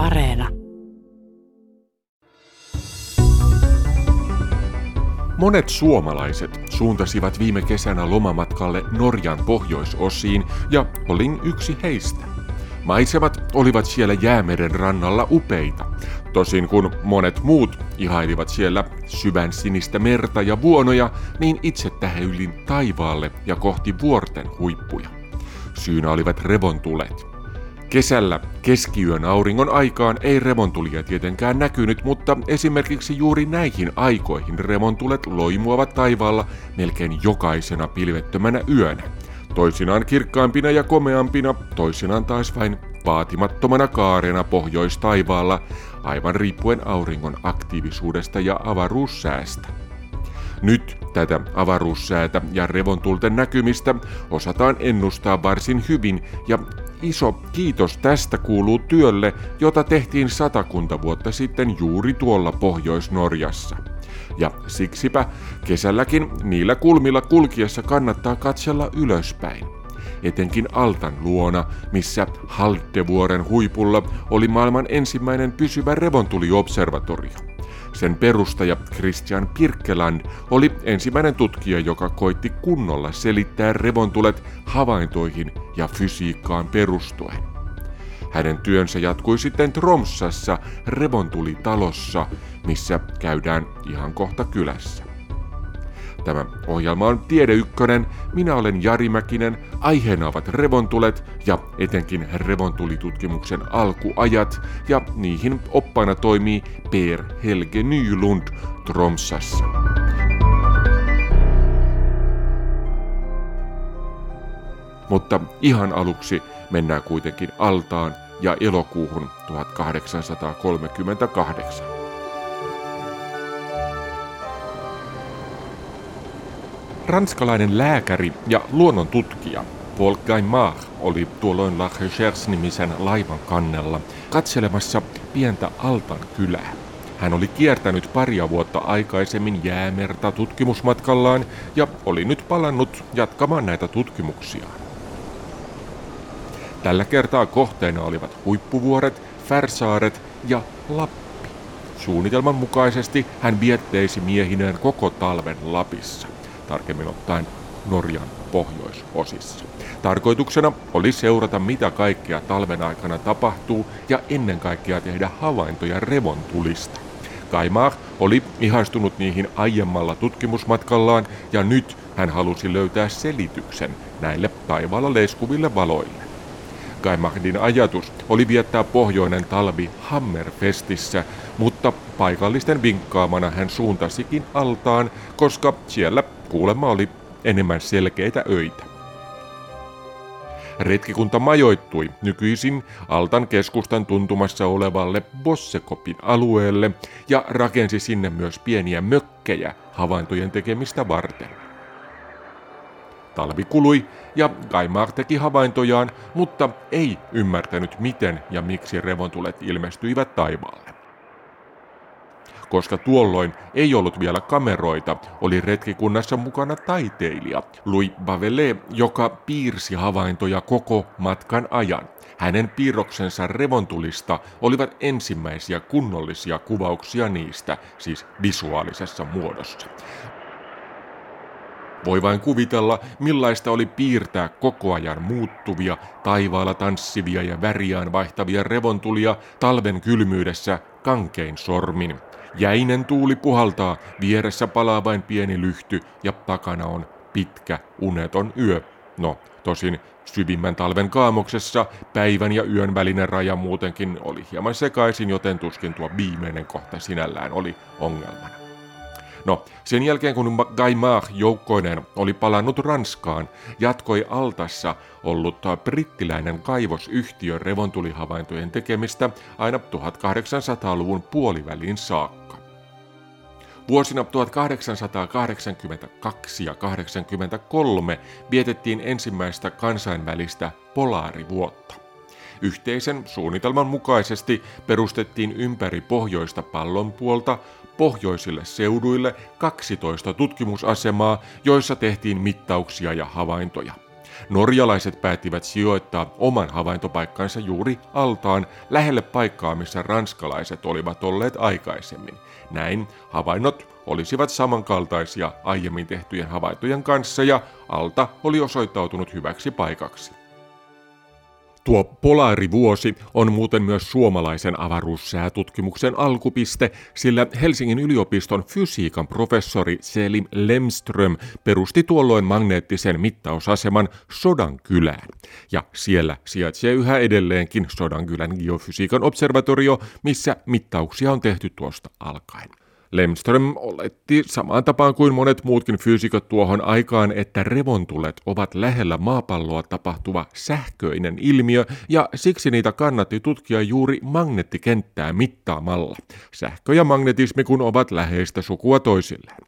Areena. Monet suomalaiset suuntasivat viime kesänä lomamatkalle Norjan pohjoisosiin ja olin yksi heistä. Maisemat olivat siellä jäämeren rannalla upeita, tosin kun monet muut ihailivat siellä syvän sinistä merta ja vuonoja, niin itse tähöylin taivaalle ja kohti vuorten huippuja. Syynä olivat revontulet. Kesällä keskiyön auringon aikaan ei revontulia tietenkään näkynyt, mutta esimerkiksi juuri näihin aikoihin revontulet loimuavat taivaalla melkein jokaisena pilvettömänä yönä. Toisinaan kirkkaampina ja komeampina, toisinaan taas vain vaatimattomana kaarena pohjoistaivaalla, aivan riippuen auringon aktiivisuudesta ja avaruussäästä. Nyt tätä avaruussäätä ja revontulten näkymistä osataan ennustaa varsin hyvin ja iso kiitos tästä kuuluu työlle, jota tehtiin satakunta vuotta sitten juuri tuolla Pohjois-Norjassa. Ja siksipä kesälläkin niillä kulmilla kulkiessa kannattaa katsella ylöspäin. Etenkin Altan luona, missä Haltevuoren huipulla oli maailman ensimmäinen pysyvä revontuli-observatorio. Sen perustaja Christian Pirkeland oli ensimmäinen tutkija, joka koitti kunnolla selittää revontulet havaintoihin ja fysiikkaan perustuen. Hänen työnsä jatkui sitten Tromsassa revontulitalossa, missä käydään ihan kohta kylässä. Tämä ohjelma on Tiede Ykkönen, minä olen Jari Mäkinen, aiheena ovat revontulet ja etenkin revontulitutkimuksen alkuajat ja niihin oppana toimii Per Helge Nylund Tromsassa. Mutta ihan aluksi mennään kuitenkin altaan ja elokuuhun 1838. Ranskalainen lääkäri ja luonnontutkija Paul Gaimard oli tuolloin La Recherche-nimisen laivan kannella katselemassa pientä Altan kylää. Hän oli kiertänyt paria vuotta aikaisemmin jäämerta tutkimusmatkallaan ja oli nyt palannut jatkamaan näitä tutkimuksia. Tällä kertaa kohteena olivat huippuvuoret, Färsaaret ja Lappi. Suunnitelman mukaisesti hän vietteisi miehineen koko talven Lapissa tarkemmin ottaen Norjan pohjoisosissa. Tarkoituksena oli seurata, mitä kaikkea talven aikana tapahtuu ja ennen kaikkea tehdä havaintoja revontulista. Kaimar oli ihastunut niihin aiemmalla tutkimusmatkallaan ja nyt hän halusi löytää selityksen näille taivaalla leiskuville valoille. Kaimardin ajatus oli viettää pohjoinen talvi Hammerfestissä, mutta paikallisten vinkkaamana hän suuntasikin altaan, koska siellä kuulemma oli enemmän selkeitä öitä. Retkikunta majoittui nykyisin Altan keskustan tuntumassa olevalle Bossekopin alueelle ja rakensi sinne myös pieniä mökkejä havaintojen tekemistä varten. Talvi kului ja Gaimar teki havaintojaan, mutta ei ymmärtänyt miten ja miksi revontulet ilmestyivät taivaalle. Koska tuolloin ei ollut vielä kameroita, oli retkikunnassa mukana taiteilija Louis Bavelet, joka piirsi havaintoja koko matkan ajan. Hänen piirroksensa revontulista olivat ensimmäisiä kunnollisia kuvauksia niistä, siis visuaalisessa muodossa. Voi vain kuvitella, millaista oli piirtää koko ajan muuttuvia, taivaalla tanssivia ja väriään vaihtavia revontulia talven kylmyydessä kankein sormin. Jäinen tuuli puhaltaa, vieressä palaa vain pieni lyhty ja takana on pitkä uneton yö. No, tosin syvimmän talven kaamoksessa päivän ja yön välinen raja muutenkin oli hieman sekaisin, joten tuskin tuo viimeinen kohta sinällään oli ongelmana. No, sen jälkeen kun Gaimard joukkoinen oli palannut Ranskaan, jatkoi Altassa ollut brittiläinen kaivosyhtiö revontulihavaintojen tekemistä aina 1800-luvun puoliväliin saakka. Vuosina 1882 ja 1883 vietettiin ensimmäistä kansainvälistä polaarivuotta. Yhteisen suunnitelman mukaisesti perustettiin ympäri pohjoista pallonpuolta pohjoisille seuduille 12 tutkimusasemaa, joissa tehtiin mittauksia ja havaintoja. Norjalaiset päättivät sijoittaa oman havaintopaikkansa juuri altaan lähelle paikkaa, missä ranskalaiset olivat olleet aikaisemmin. Näin havainnot olisivat samankaltaisia aiemmin tehtyjen havaintojen kanssa ja alta oli osoittautunut hyväksi paikaksi. Tuo polaarivuosi on muuten myös suomalaisen avaruussäätutkimuksen alkupiste, sillä Helsingin yliopiston fysiikan professori Selim Lemström perusti tuolloin magneettisen mittausaseman Sodankylään. Ja siellä sijaitsee yhä edelleenkin Sodankylän geofysiikan observatorio, missä mittauksia on tehty tuosta alkaen. Lemström oletti samaan tapaan kuin monet muutkin fyysikot tuohon aikaan, että revontulet ovat lähellä maapalloa tapahtuva sähköinen ilmiö ja siksi niitä kannatti tutkia juuri magneettikenttää mittaamalla. Sähkö ja magnetismi kun ovat läheistä sukua toisilleen.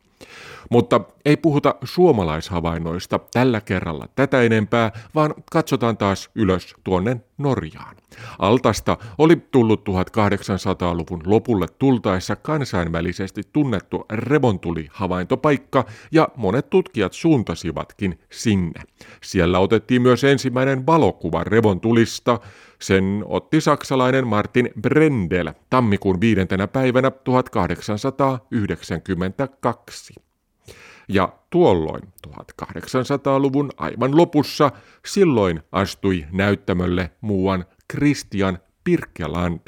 Mutta ei puhuta suomalaishavainnoista tällä kerralla tätä enempää, vaan katsotaan taas ylös tuonne Norjaan. Altasta oli tullut 1800-luvun lopulle tultaessa kansainvälisesti tunnettu revontuli-havaintopaikka ja monet tutkijat suuntasivatkin sinne. Siellä otettiin myös ensimmäinen valokuva revontulista. Sen otti saksalainen Martin Brendel tammikuun viidentenä päivänä 1892. Ja tuolloin 1800-luvun aivan lopussa silloin astui näyttämölle muuan Christian Birkeland.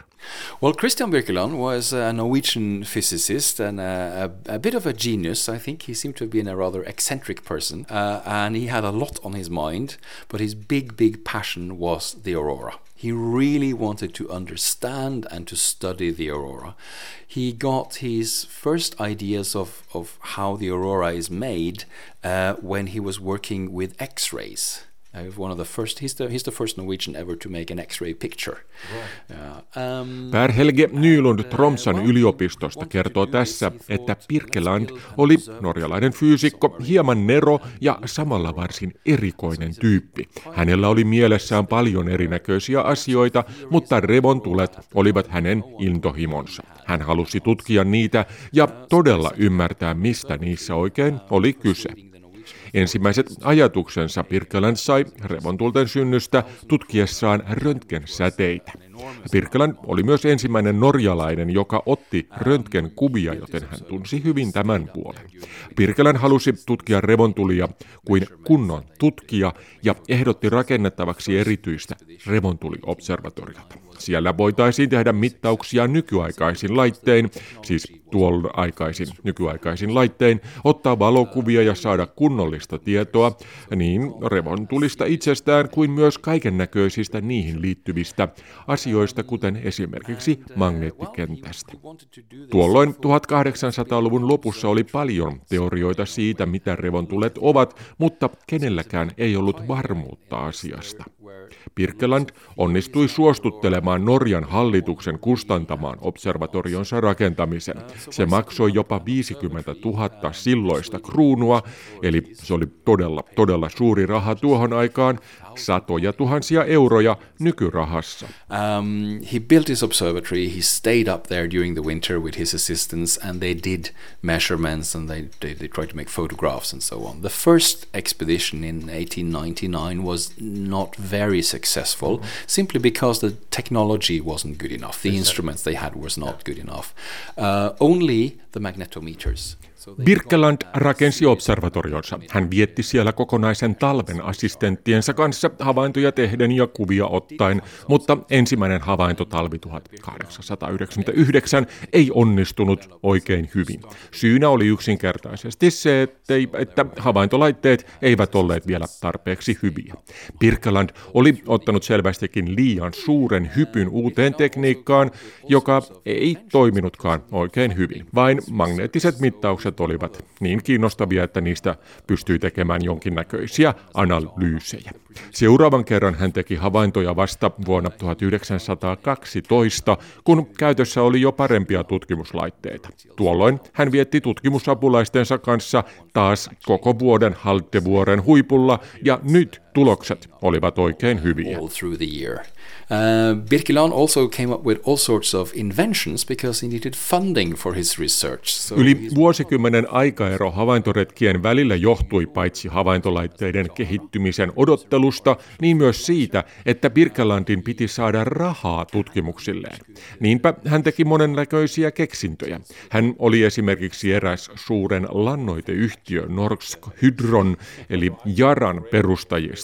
Well, Christian Birkeland was a Norwegian physicist and a, a, a, bit of a genius. I think he seemed to have been a rather eccentric person, uh, and he had a lot on his mind. But his big, big passion was the aurora. He really wanted to understand and to study the aurora. He got his first ideas of, of how the aurora is made uh, when he was working with X rays. Uh, one of the first, he's the, he's the first Norwegian ever to make an X-ray picture. Uh, um, Per Helge Nylund Tromsan yliopistosta kertoo tässä, että Pirkeland oli norjalainen fyysikko, hieman nero ja samalla varsin erikoinen tyyppi. Hänellä oli mielessään paljon erinäköisiä asioita, mutta revontulet olivat hänen intohimonsa. Hän halusi tutkia niitä ja todella ymmärtää, mistä niissä oikein oli kyse. Ensimmäiset ajatuksensa Pirkeland sai revontulten synnystä tutkiessaan röntgensäteitä. Pirkeland oli myös ensimmäinen norjalainen, joka otti röntgenkuvia, joten hän tunsi hyvin tämän puolen. Pirkeland halusi tutkia revontulia kuin kunnon tutkija ja ehdotti rakennettavaksi erityistä revontuli-observatoriota. Siellä voitaisiin tehdä mittauksia nykyaikaisin laittein, siis tuolla aikaisin nykyaikaisin laittein, ottaa valokuvia ja saada kunnollista tietoa niin revontulista itsestään kuin myös kaiken näköisistä niihin liittyvistä asioista, kuten esimerkiksi magneettikentästä. Tuolloin 1800-luvun lopussa oli paljon teorioita siitä, mitä revontulet ovat, mutta kenelläkään ei ollut varmuutta asiasta. Pirkeland onnistui suostuttelemaan Norjan hallituksen kustantamaan observatorionsa rakentamisen. Se maksoi jopa 50 000 silloista kruunua, eli se oli todella, todella suuri raha tuohon aikaan, satoja tuhansia euroja nykyrahassa. Um, he built his observatory, he stayed up there during the winter with his assistants and they did measurements and they, they, they tried to make photographs and so on. The first expedition in 1899 was not very successful mm-hmm. simply because the technology wasn't good enough. The exactly. instruments they had was not good enough. Uh, only the magnetometers Birkeland rakensi observatorionsa. Hän vietti siellä kokonaisen talven assistenttiensa kanssa havaintoja tehden ja kuvia ottaen, mutta ensimmäinen havainto talvi 1899 ei onnistunut oikein hyvin. Syynä oli yksinkertaisesti se, että havaintolaitteet eivät olleet vielä tarpeeksi hyviä. Birkeland oli ottanut selvästikin liian suuren hypyn uuteen tekniikkaan, joka ei toiminutkaan oikein hyvin. Vain magneettiset mittaukset tulokset olivat niin kiinnostavia, että niistä pystyi tekemään jonkinnäköisiä analyysejä. Seuraavan kerran hän teki havaintoja vasta vuonna 1912, kun käytössä oli jo parempia tutkimuslaitteita. Tuolloin hän vietti tutkimusapulaistensa kanssa taas koko vuoden Haltevuoren huipulla ja nyt tulokset olivat oikein hyviä. Uh, Birkeland also came up with all sorts of inventions because he needed funding for his research. So Yli vuosikymmenen aikaero havaintoretkien välillä johtui paitsi havaintolaitteiden kehittymisen odottelusta, niin myös siitä, että Birkelandin piti saada rahaa tutkimuksilleen. Niinpä hän teki monennäköisiä keksintöjä. Hän oli esimerkiksi eräs suuren lannoiteyhtiö Norsk Hydron eli Jaran perustajista.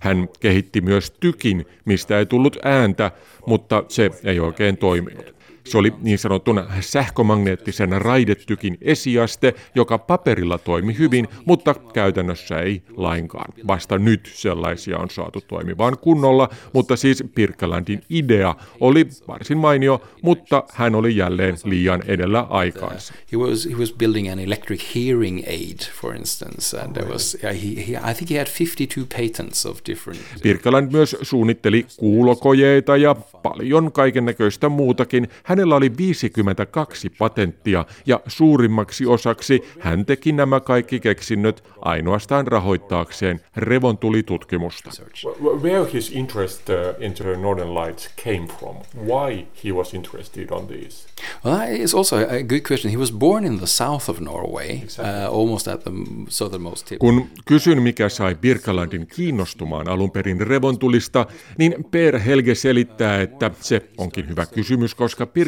Hän kehitti myös tykin, mistä ei tullut ääntä, mutta se ei oikein toiminut. Se oli niin sanotun sähkömagneettisen raidetykin esiaste, joka paperilla toimi hyvin, mutta käytännössä ei lainkaan. Vasta nyt sellaisia on saatu toimivaan kunnolla, mutta siis Pirkkalandin idea oli varsin mainio, mutta hän oli jälleen liian edellä aikaansa. he was he was building an electric hearing aid, for instance, and there was he, he I think he had 52 patents of different. Pirkkaland myös suunnitteli kuulokojeita ja paljon kaiken näköistä muutakin. Hänellä oli 52 patenttia ja suurimmaksi osaksi hän teki nämä kaikki keksinnöt ainoastaan rahoittaakseen revontulitutkimusta. Wh- Where his interest uh, into the Northern Lights came from? Why he was interested on these? Well, that is also a good question. He was born in the south of Norway, uh, almost at the southernmost tip. Kun kysyn, mikä sai Birkalandin kiinnostumaan alun perin revontulista, niin Per Helge selittää, että se onkin hyvä kysymys, koska Birkaland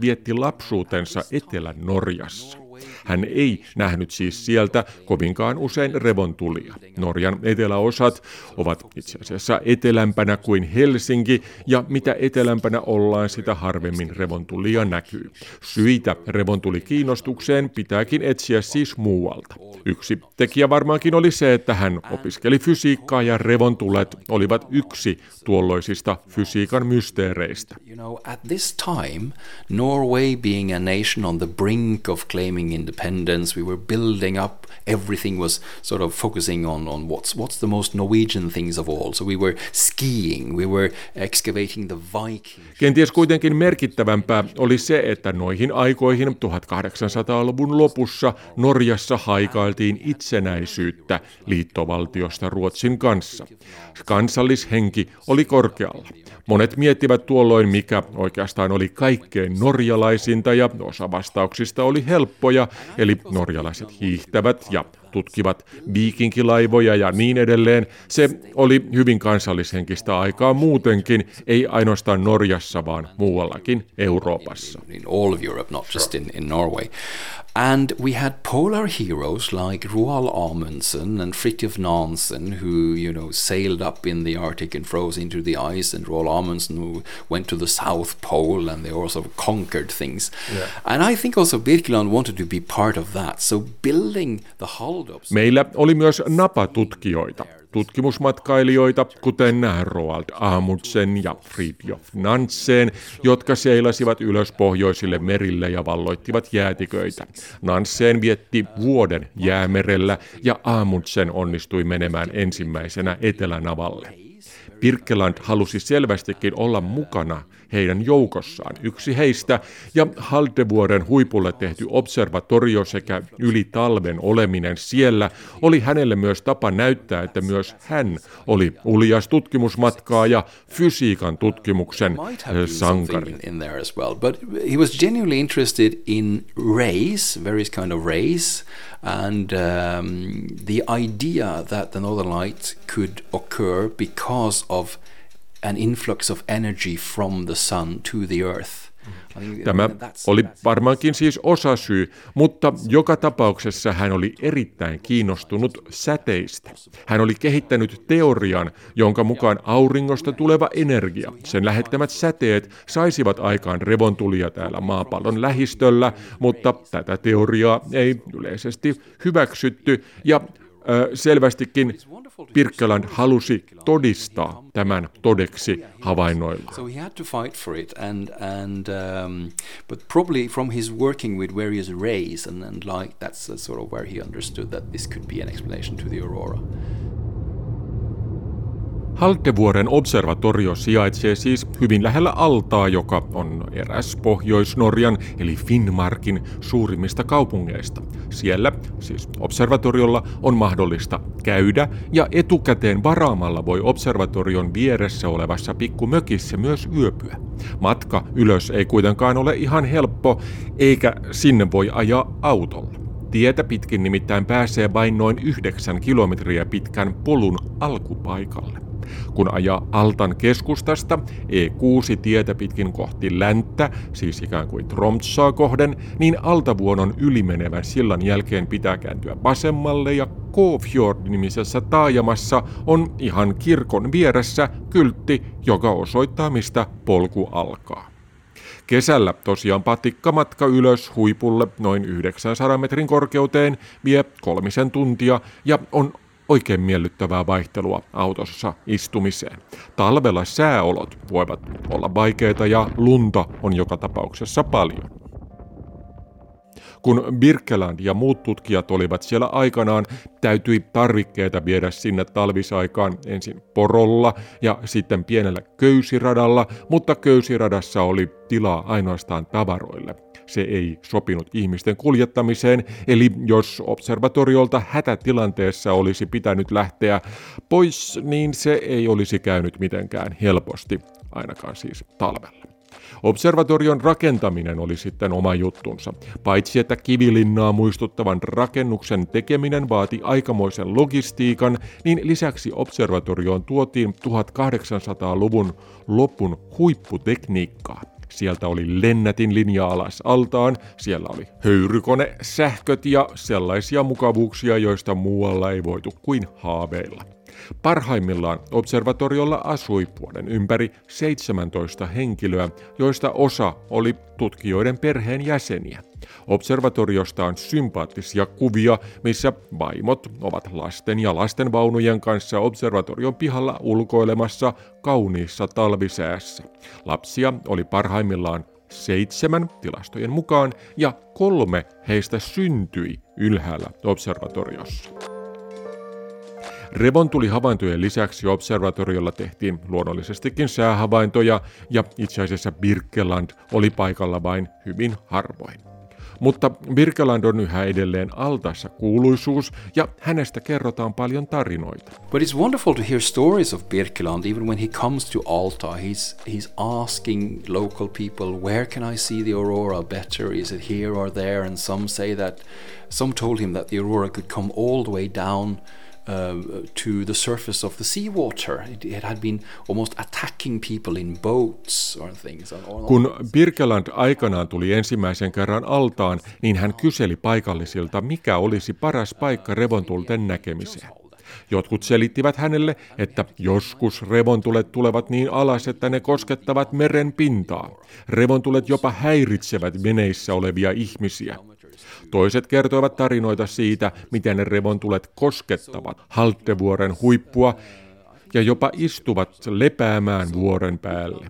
vietti lapsuutensa Etelä-Norjassa. Hän ei nähnyt siis sieltä kovinkaan usein revontulia. Norjan eteläosat ovat itse asiassa etelämpänä kuin Helsinki, ja mitä etelämpänä ollaan, sitä harvemmin revontulia näkyy. Syitä revontulikiinnostukseen pitääkin etsiä siis muualta. Yksi tekijä varmaankin oli se, että hän opiskeli fysiikkaa ja revontulet olivat yksi tuolloisista fysiikan mysteereistä. You know, at this time, Norway being a nation on the brink of claiming independence, we were building up. Everything was sort of focusing on, on what's what's the most Norwegian things of all. So we were skiing, we were excavating the Viking. Kenties kuitenkin merkittävämpää oli se, että noihin aikoihin 1800-luvun lopussa Norjassa haikailtiin itsenäisyyttä liittovaltiosta Ruotsin kanssa. Kansallishenki oli korkealla. Monet miettivät tuolloin, mikä oikeastaan oli kaikkein norjalaisinta ja osa vastauksista oli helppoja, eli norjalaiset hiihtävät ja tutkivat viikinkilaivoja ja niin edelleen. Se oli hyvin kansallishenkistä aikaa muutenkin, ei ainoastaan Norjassa, vaan muuallakin Euroopassa. in all of Europe, not just in, in Norway. And we had polar heroes like Roald Amundsen and Fridtjof Nansen, who you know sailed up in the Arctic and froze into the ice, and Roald Amundsen who went to the South Pole, and they also conquered things. And I think also Birkeland wanted to be part of that. So building the Haldops. Meillä oli myös napatutkijoita, tutkimusmatkailijoita, kuten Roald Amundsen ja Fridtjof Nansen, jotka seilasivat ylös pohjoisille merille ja valloittivat jäätiköitä. Nansen vietti vuoden jäämerellä ja Amundsen onnistui menemään ensimmäisenä Etelänavalle. Birkeland halusi selvästikin olla mukana heidän joukossaan. Yksi heistä ja Haldevuoren huipulle tehty observatorio sekä yli talven oleminen siellä oli hänelle myös tapa näyttää, että myös hän oli uljas tutkimusmatkaa ja fysiikan tutkimuksen eh, sankari. and um, the idea that the northern lights could occur because of an influx of energy from the sun to the earth. Think Tämä oli varmaankin siis osasyy, mutta joka tapauksessa hän oli erittäin kiinnostunut säteistä. Hän oli kehittänyt teorian, jonka mukaan auringosta tuleva energia, sen lähettämät säteet saisivat aikaan revontulia täällä maapallon lähistöllä, mutta tätä teoriaa ei yleisesti hyväksytty ja selvästikin Pirkkaland halusi todistaa tämän todeksi havainnoilla. So he had to fight for it, and and um, but probably from his working with various rays and, and that's sort of where he understood that this could be an explanation to the aurora. Haltevuoren observatorio sijaitsee siis hyvin lähellä Altaa, joka on eräs Pohjois-Norjan eli Finnmarkin suurimmista kaupungeista. Siellä, siis observatoriolla, on mahdollista käydä ja etukäteen varaamalla voi observatorion vieressä olevassa pikkumökissä myös yöpyä. Matka ylös ei kuitenkaan ole ihan helppo, eikä sinne voi ajaa autolla. Tietä pitkin nimittäin pääsee vain noin yhdeksän kilometriä pitkän polun alkupaikalle. Kun ajaa Altan keskustasta E6 tietä pitkin kohti länttä, siis ikään kuin Tromtsaa kohden, niin Altavuonon ylimenevän sillan jälkeen pitää kääntyä vasemmalle ja Kofjord-nimisessä taajamassa on ihan kirkon vieressä kyltti, joka osoittaa mistä polku alkaa. Kesällä tosiaan patikkamatka ylös huipulle noin 900 metrin korkeuteen vie kolmisen tuntia ja on oikein miellyttävää vaihtelua autossa istumiseen. Talvella sääolot voivat olla vaikeita ja lunta on joka tapauksessa paljon. Kun Birkeland ja muut tutkijat olivat siellä aikanaan, täytyi tarvikkeita viedä sinne talvisaikaan ensin porolla ja sitten pienellä köysiradalla, mutta köysiradassa oli tilaa ainoastaan tavaroille se ei sopinut ihmisten kuljettamiseen, eli jos observatoriolta hätätilanteessa olisi pitänyt lähteä pois, niin se ei olisi käynyt mitenkään helposti, ainakaan siis talvella. Observatorion rakentaminen oli sitten oma juttunsa. Paitsi että kivilinnaa muistuttavan rakennuksen tekeminen vaati aikamoisen logistiikan, niin lisäksi observatorioon tuotiin 1800-luvun lopun huipputekniikkaa. Sieltä oli lennätin linja alas altaan, siellä oli höyrykone, sähköt ja sellaisia mukavuuksia, joista muualla ei voitu kuin haaveilla. Parhaimmillaan observatoriolla asui vuoden ympäri 17 henkilöä, joista osa oli tutkijoiden perheen jäseniä. Observatoriosta on sympaattisia kuvia, missä vaimot ovat lasten ja lastenvaunujen kanssa observatorion pihalla ulkoilemassa kauniissa talvisäässä. Lapsia oli parhaimmillaan seitsemän tilastojen mukaan ja kolme heistä syntyi ylhäällä observatoriossa. Revontuli-havaintojen lisäksi observatoriolla tehtiin luonnollisestikin säähavaintoja ja itse asiassa Birkeland oli paikalla vain hyvin harvoin. Mutta Birkeland on yhä edelleen altassa kuuluisuus ja hänestä kerrotaan paljon tarinoita. But it's wonderful to hear stories of Birkeland even when he comes to Alta. He's, he's asking local people, where can I see the aurora better? Is it here or there? And some say that, some told him that the aurora could come all the way down uh, to the surface of the seawater. It, it had been almost attacking people in boats or things. Kun Birkeland aikanaan tuli ensimmäisen kerran altaan, niin hän kyseli paikallisilta, mikä olisi paras paikka revontulten näkemiseen. Jotkut selittivät hänelle, että joskus revontulet tulevat niin alas, että ne koskettavat meren pintaa. Revontulet jopa häiritsevät veneissä olevia ihmisiä. Toiset kertoivat tarinoita siitä, miten ne revontulet koskettavat Haltevuoren huippua ja jopa istuvat lepäämään vuoren päälle.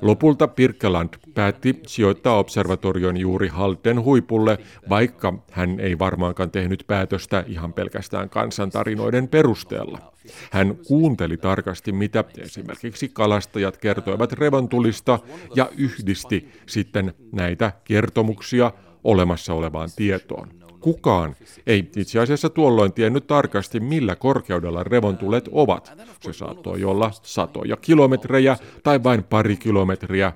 Lopulta Pirkeland päätti sijoittaa observatorion juuri Halten huipulle, vaikka hän ei varmaankaan tehnyt päätöstä ihan pelkästään kansantarinoiden perusteella. Hän kuunteli tarkasti, mitä esimerkiksi kalastajat kertoivat revontulista ja yhdisti sitten näitä kertomuksia olemassa olevaan tietoon. Kukaan ei itse asiassa tuolloin tiennyt tarkasti, millä korkeudella revontulet ovat. Se saattoi olla satoja kilometrejä tai vain pari kilometriä.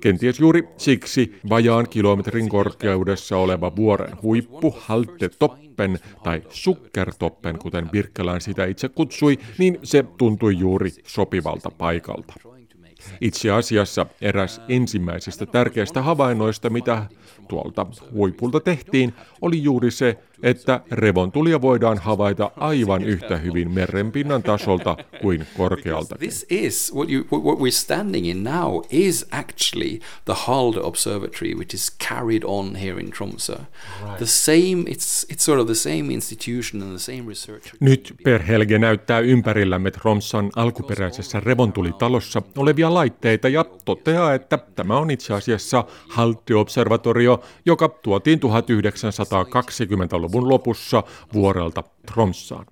Kenties juuri siksi vajaan kilometrin korkeudessa oleva vuoren huippu, Halte Toppen tai Sukkertoppen, kuten Birkelän sitä itse kutsui, niin se tuntui juuri sopivalta paikalta. Itse asiassa eräs ensimmäisistä tärkeistä havainnoista, mitä tuolta huipulta tehtiin, oli juuri se, että revontulia voidaan havaita aivan yhtä hyvin merenpinnan tasolta kuin korkealta. This is what, you, what we're standing in now is actually the Halde Observatory which is carried on here in Tromsø. The same it's it's sort of the same institution and the same research. Nyt perhelge näyttää ympärillämme Tromsan alkuperäisessä revontulitalossa olevia laitteita ja toteaa, että tämä on itse asiassa Halde Observatorio, joka tuotiin 1920 luvulla luvun lopussa vuorelta Tromssaan.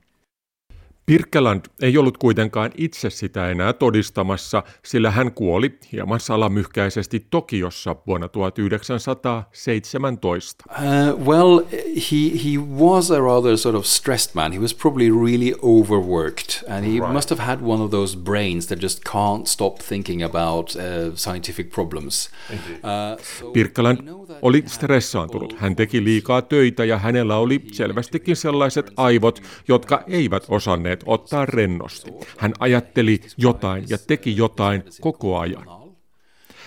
Pirkkeland ei ollut kuitenkaan itse sitä enää todistamassa, sillä hän kuoli hieman salamyhkäisesti Tokiossa vuonna 1917. Uh, well, he, he was a rather sort of stressed man. He was probably really overworked and he right. must have had one of those brains that just can't stop thinking about uh, scientific problems. Uh, so Pirkkeland oli stressaantunut. Hän teki liikaa töitä ja hänellä oli selvästikin sellaiset aivot, jotka eivät osanneet osanneet ottaa rennosti. Hän ajatteli jotain ja teki jotain koko ajan.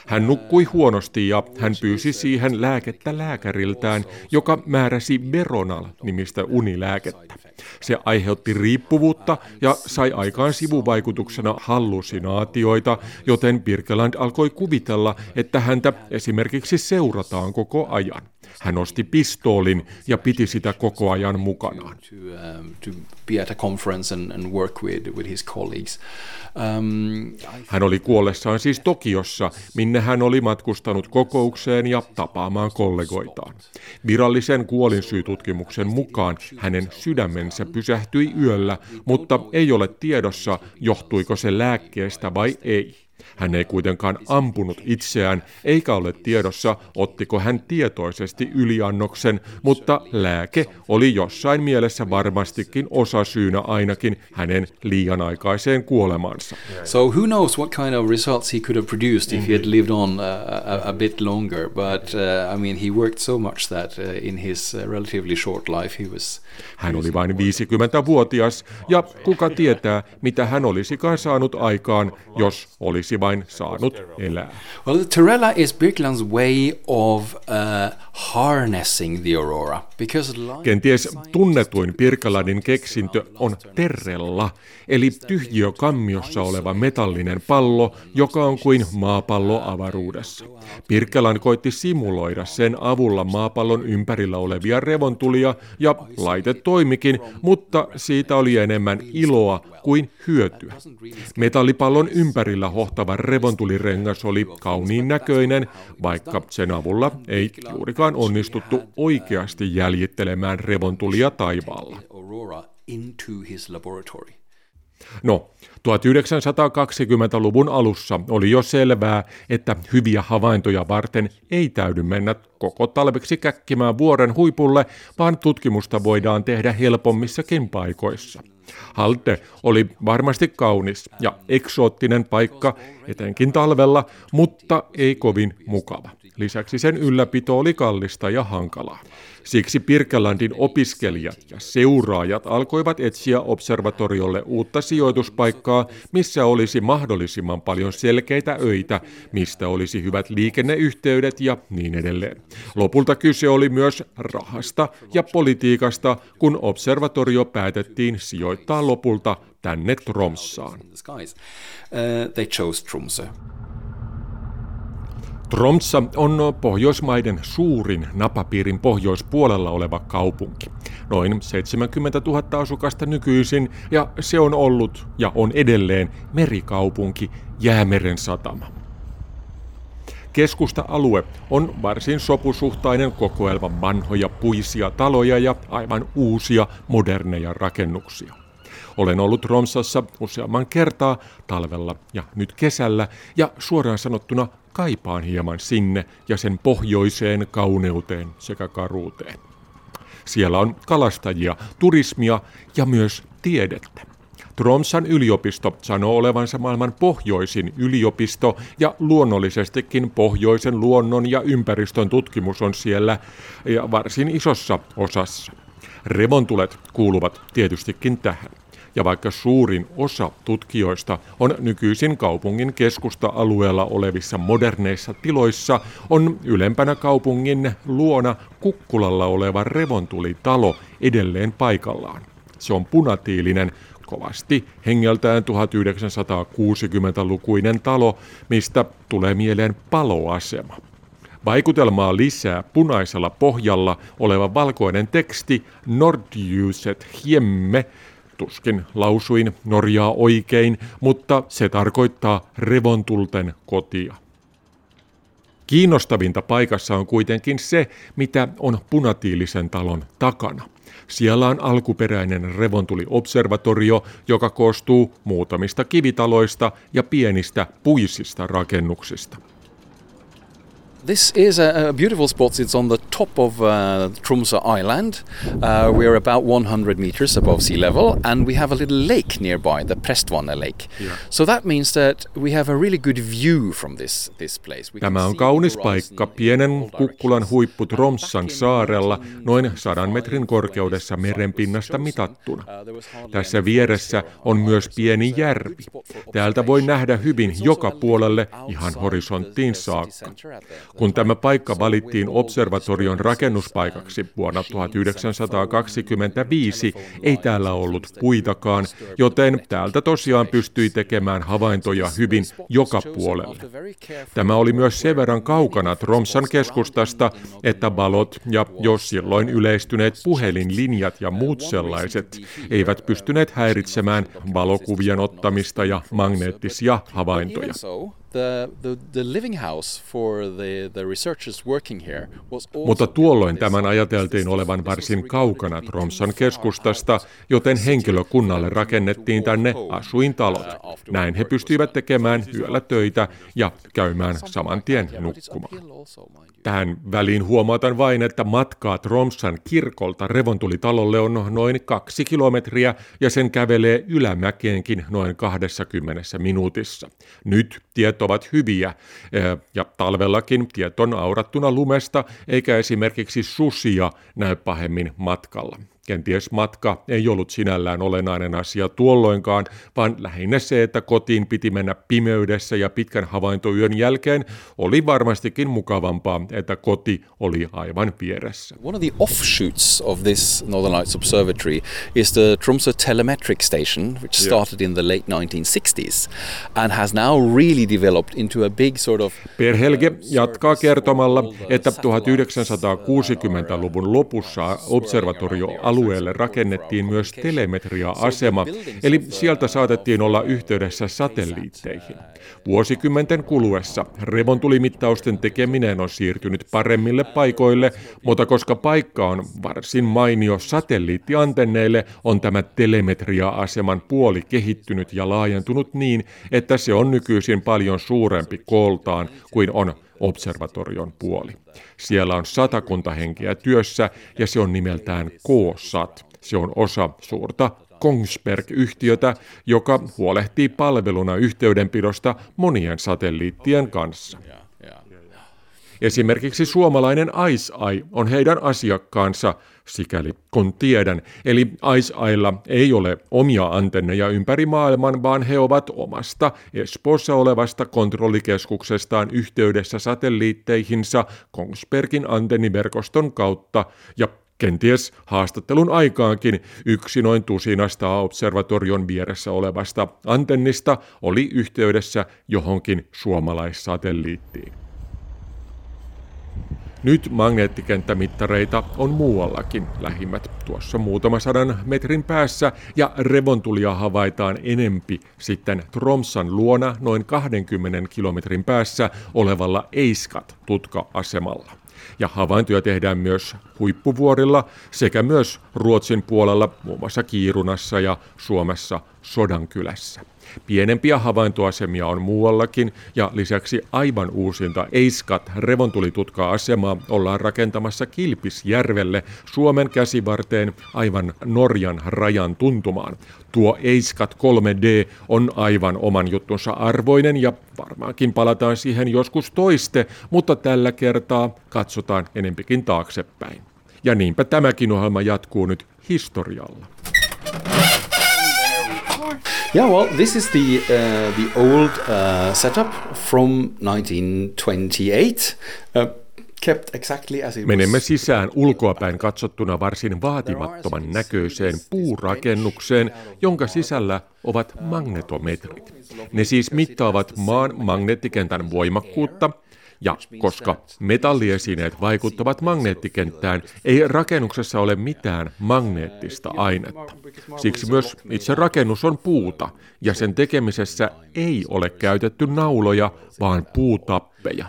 Hän nukkui huonosti ja hän pyysi siihen lääkettä lääkäriltään, joka määräsi Veronal-nimistä unilääkettä. Se aiheutti riippuvuutta ja sai aikaan sivuvaikutuksena hallusinaatioita, joten Birkeland alkoi kuvitella, että häntä esimerkiksi seurataan koko ajan. Hän osti pistoolin ja piti sitä koko ajan mukanaan. Hän oli kuollessaan siis Tokiossa, minne hän oli matkustanut kokoukseen ja tapaamaan kollegoitaan. Virallisen kuolinsyytutkimuksen mukaan hänen sydämensä pysähtyi yöllä, mutta ei ole tiedossa, johtuiko se lääkkeestä vai ei. Hän ei kuitenkaan ampunut itseään, eikä ole tiedossa, ottiko hän tietoisesti yliannoksen, mutta lääke oli jossain mielessä varmastikin osasyynä ainakin hänen liian aikaiseen kuolemansa. So who knows what kind of results he could have produced if he had lived on a, a, a bit longer, but uh, I mean he worked so much that uh, in his uh, relatively short life he was hän oli vain 50-vuotias ja kuka tietää, mitä hän olisikaan saanut aikaan, jos olisi vain saanut elää. Well, the Terella is Birkeland's way of uh, harnessing the aurora. Because Kenties tunnetuin Birkelandin keksintö on terrella, eli tyhjiökammiossa oleva metallinen pallo, joka on kuin maapallo avaruudessa. Birkeland koitti simuloida sen avulla maapallon ympärillä olevia revontulia ja laite toimikin, mutta siitä oli enemmän iloa kuin hyötyä. Metallipallon ympärillä hohtava revontulirengas oli kauniin näköinen, vaikka sen avulla ei juurikaan onnistuttu oikeasti jäljittelemään revontulia taivaalla. No, 1920-luvun alussa oli jo selvää, että hyviä havaintoja varten ei täydy mennä koko talveksi käkkimään vuoren huipulle, vaan tutkimusta voidaan tehdä helpommissakin paikoissa. Halte oli varmasti kaunis ja eksoottinen paikka, etenkin talvella, mutta ei kovin mukava. Lisäksi sen ylläpito oli kallista ja hankalaa. Siksi Pirkelandin opiskelijat ja seuraajat alkoivat etsiä observatoriolle uutta sijoituspaikkaa, missä olisi mahdollisimman paljon selkeitä öitä, mistä olisi hyvät liikenneyhteydet ja niin edelleen. Lopulta kyse oli myös rahasta ja politiikasta, kun observatorio päätettiin sijoittaa lopulta tänne Tromsaan. Uh, they chose Tromsø. Tromsa on Pohjoismaiden suurin napapiirin pohjoispuolella oleva kaupunki. Noin 70 000 asukasta nykyisin ja se on ollut ja on edelleen merikaupunki Jäämeren satama. Keskusta-alue on varsin sopusuhtainen kokoelma vanhoja puisia taloja ja aivan uusia moderneja rakennuksia. Olen ollut Romsassa useamman kertaa talvella ja nyt kesällä ja suoraan sanottuna kaipaan hieman sinne ja sen pohjoiseen kauneuteen sekä karuuteen. Siellä on kalastajia, turismia ja myös tiedettä. Tromsan yliopisto sanoo olevansa maailman pohjoisin yliopisto ja luonnollisestikin pohjoisen luonnon ja ympäristön tutkimus on siellä ja varsin isossa osassa. Revontulet kuuluvat tietystikin tähän ja vaikka suurin osa tutkijoista on nykyisin kaupungin keskusta-alueella olevissa moderneissa tiloissa, on ylempänä kaupungin luona kukkulalla oleva revontulitalo edelleen paikallaan. Se on punatiilinen, kovasti hengeltään 1960-lukuinen talo, mistä tulee mieleen paloasema. Vaikutelmaa lisää punaisella pohjalla oleva valkoinen teksti Nordjuset hiemme, Tuskin lausuin Norjaa oikein, mutta se tarkoittaa revontulten kotia. Kiinnostavinta paikassa on kuitenkin se, mitä on punatiilisen talon takana. Siellä on alkuperäinen revontuli-observatorio, joka koostuu muutamista kivitaloista ja pienistä puisista rakennuksista. This is a, a, beautiful spot. It's on the top of uh, Tromsø Island. Uh, we are about 100 meters above sea level, and we have a little lake nearby, the Prestvanne Lake. Yeah. So that means that we have a really good view from this, this place. We Tämä on kaunis paikka pienen kukkulan huippu Tromsan saarella, noin sadan metrin korkeudessa merenpinnasta mitattuna. Uh, Tässä vieressä on myös pieni järvi. Täältä voi nähdä hyvin joka puolelle ihan horisonttiin saakka. Kun tämä paikka valittiin observatorion rakennuspaikaksi vuonna 1925, ei täällä ollut puitakaan, joten täältä tosiaan pystyi tekemään havaintoja hyvin joka puolelle. Tämä oli myös sen verran kaukana Tromsan keskustasta, että valot ja jos silloin yleistyneet puhelinlinjat ja muut sellaiset eivät pystyneet häiritsemään valokuvien ottamista ja magneettisia havaintoja. Mutta tuolloin tämän ajateltiin olevan varsin kaukana Tromsan keskustasta, joten henkilökunnalle rakennettiin tänne asuintalot. Näin he pystyivät tekemään yöllä töitä ja käymään saman tien nukkumaan. Tähän väliin huomautan vain, että matkaa Tromsan kirkolta revontulitalolle on noin kaksi kilometriä ja sen kävelee ylämäkeenkin noin 20 minuutissa. Nyt tiet ovat hyviä ja talvellakin tiet on aurattuna lumesta eikä esimerkiksi susia näy pahemmin matkalla. Kenties matka ei ollut sinällään olennainen asia tuolloinkaan, vaan lähinnä se, että kotiin piti mennä pimeydessä ja pitkän havaintoyön jälkeen oli varmastikin mukavampaa, että koti oli aivan vieressä. One of the offshoots of this Northern Lights Observatory is the Tromsø Telemetric Station, which started in the late 1960s and has now really developed into a big sort of... Per Helge jatkaa kertomalla, että 1960-luvun lopussa observatorio alueelle rakennettiin myös telemetria-asema, eli sieltä saatettiin olla yhteydessä satelliitteihin. Vuosikymmenten kuluessa revontulimittausten tekeminen on siirtynyt paremmille paikoille, mutta koska paikka on varsin mainio satelliittiantenneille, on tämä telemetria-aseman puoli kehittynyt ja laajentunut niin, että se on nykyisin paljon suurempi kooltaan kuin on observatorion puoli. Siellä on satakunta henkeä työssä ja se on nimeltään KSAT. Se on osa suurta Kongsberg-yhtiötä, joka huolehtii palveluna yhteydenpidosta monien satelliittien kanssa. Esimerkiksi suomalainen IceEye on heidän asiakkaansa, sikäli kun tiedän. Eli IceEyella ei ole omia antenneja ympäri maailman, vaan he ovat omasta Espoossa olevasta kontrollikeskuksestaan yhteydessä satelliitteihinsa Kongsbergin antenniverkoston kautta ja Kenties haastattelun aikaankin yksi noin tusinasta observatorion vieressä olevasta antennista oli yhteydessä johonkin suomalaissatelliittiin. Nyt magneettikenttämittareita on muuallakin lähimmät tuossa muutama sadan metrin päässä ja revontulia havaitaan enempi sitten Tromsan luona noin 20 kilometrin päässä olevalla Eiskat-tutka-asemalla. Ja havaintoja tehdään myös huippuvuorilla sekä myös Ruotsin puolella muun muassa Kiirunassa ja Suomessa Sodankylässä. Pienempiä havaintoasemia on muuallakin ja lisäksi aivan uusinta Eiskat revontulitutka-asemaa ollaan rakentamassa Kilpisjärvelle Suomen käsivarteen aivan Norjan rajan tuntumaan. Tuo Eiskat 3D on aivan oman juttunsa arvoinen ja varmaankin palataan siihen joskus toiste, mutta tällä kertaa katsotaan enempikin taaksepäin. Ja niinpä tämäkin ohjelma jatkuu nyt historialla. Yeah, well, this is the uh, the old uh, setup from 1928. Uh, kept exactly as it Menemme sisään ulkoapäin katsottuna varsin vaatimattoman näköiseen puurakennukseen, jonka sisällä ovat magnetometrit. Ne siis mittaavat maan magneettikentän voimakkuutta – ja koska metalliesineet vaikuttavat magneettikenttään, ei rakennuksessa ole mitään magneettista ainetta. Siksi myös itse rakennus on puuta, ja sen tekemisessä ei ole käytetty nauloja, vaan puuta oppeja.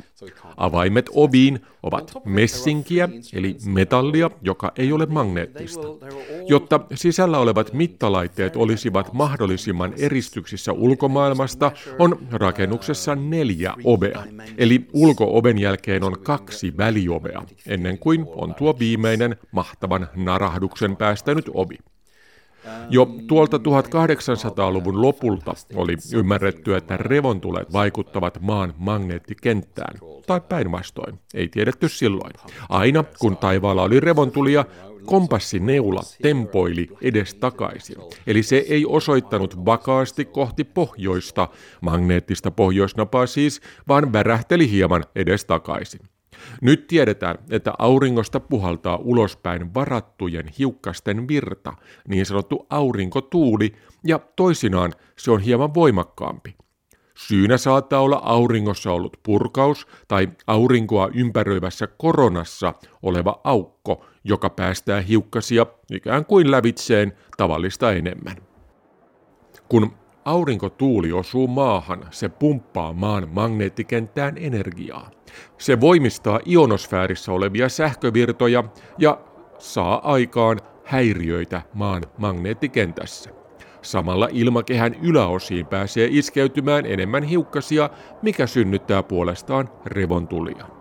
Avaimet oviin ovat messinkiä, eli metallia, joka ei ole magneettista. Jotta sisällä olevat mittalaitteet olisivat mahdollisimman eristyksissä ulkomaailmasta, on rakennuksessa neljä ovea. Eli ulkooven jälkeen on kaksi väliovea, ennen kuin on tuo viimeinen mahtavan narahduksen päästänyt ovi. Jo tuolta 1800-luvun lopulta oli ymmärretty, että revontulet vaikuttavat maan magneettikenttään, tai päinvastoin, ei tiedetty silloin. Aina kun taivaalla oli revontulia, kompassineula tempoili edes takaisin. Eli se ei osoittanut vakaasti kohti pohjoista, magneettista pohjoisnapaa siis, vaan värähteli hieman edes takaisin. Nyt tiedetään, että auringosta puhaltaa ulospäin varattujen hiukkasten virta, niin sanottu aurinkotuuli, ja toisinaan se on hieman voimakkaampi. Syynä saattaa olla auringossa ollut purkaus tai aurinkoa ympäröivässä koronassa oleva aukko, joka päästää hiukkasia ikään kuin lävitseen tavallista enemmän. Kun aurinkotuuli osuu maahan, se pumppaa maan magneettikenttään energiaa. Se voimistaa ionosfäärissä olevia sähkövirtoja ja saa aikaan häiriöitä maan magneettikentässä. Samalla ilmakehän yläosiin pääsee iskeytymään enemmän hiukkasia, mikä synnyttää puolestaan revontulia.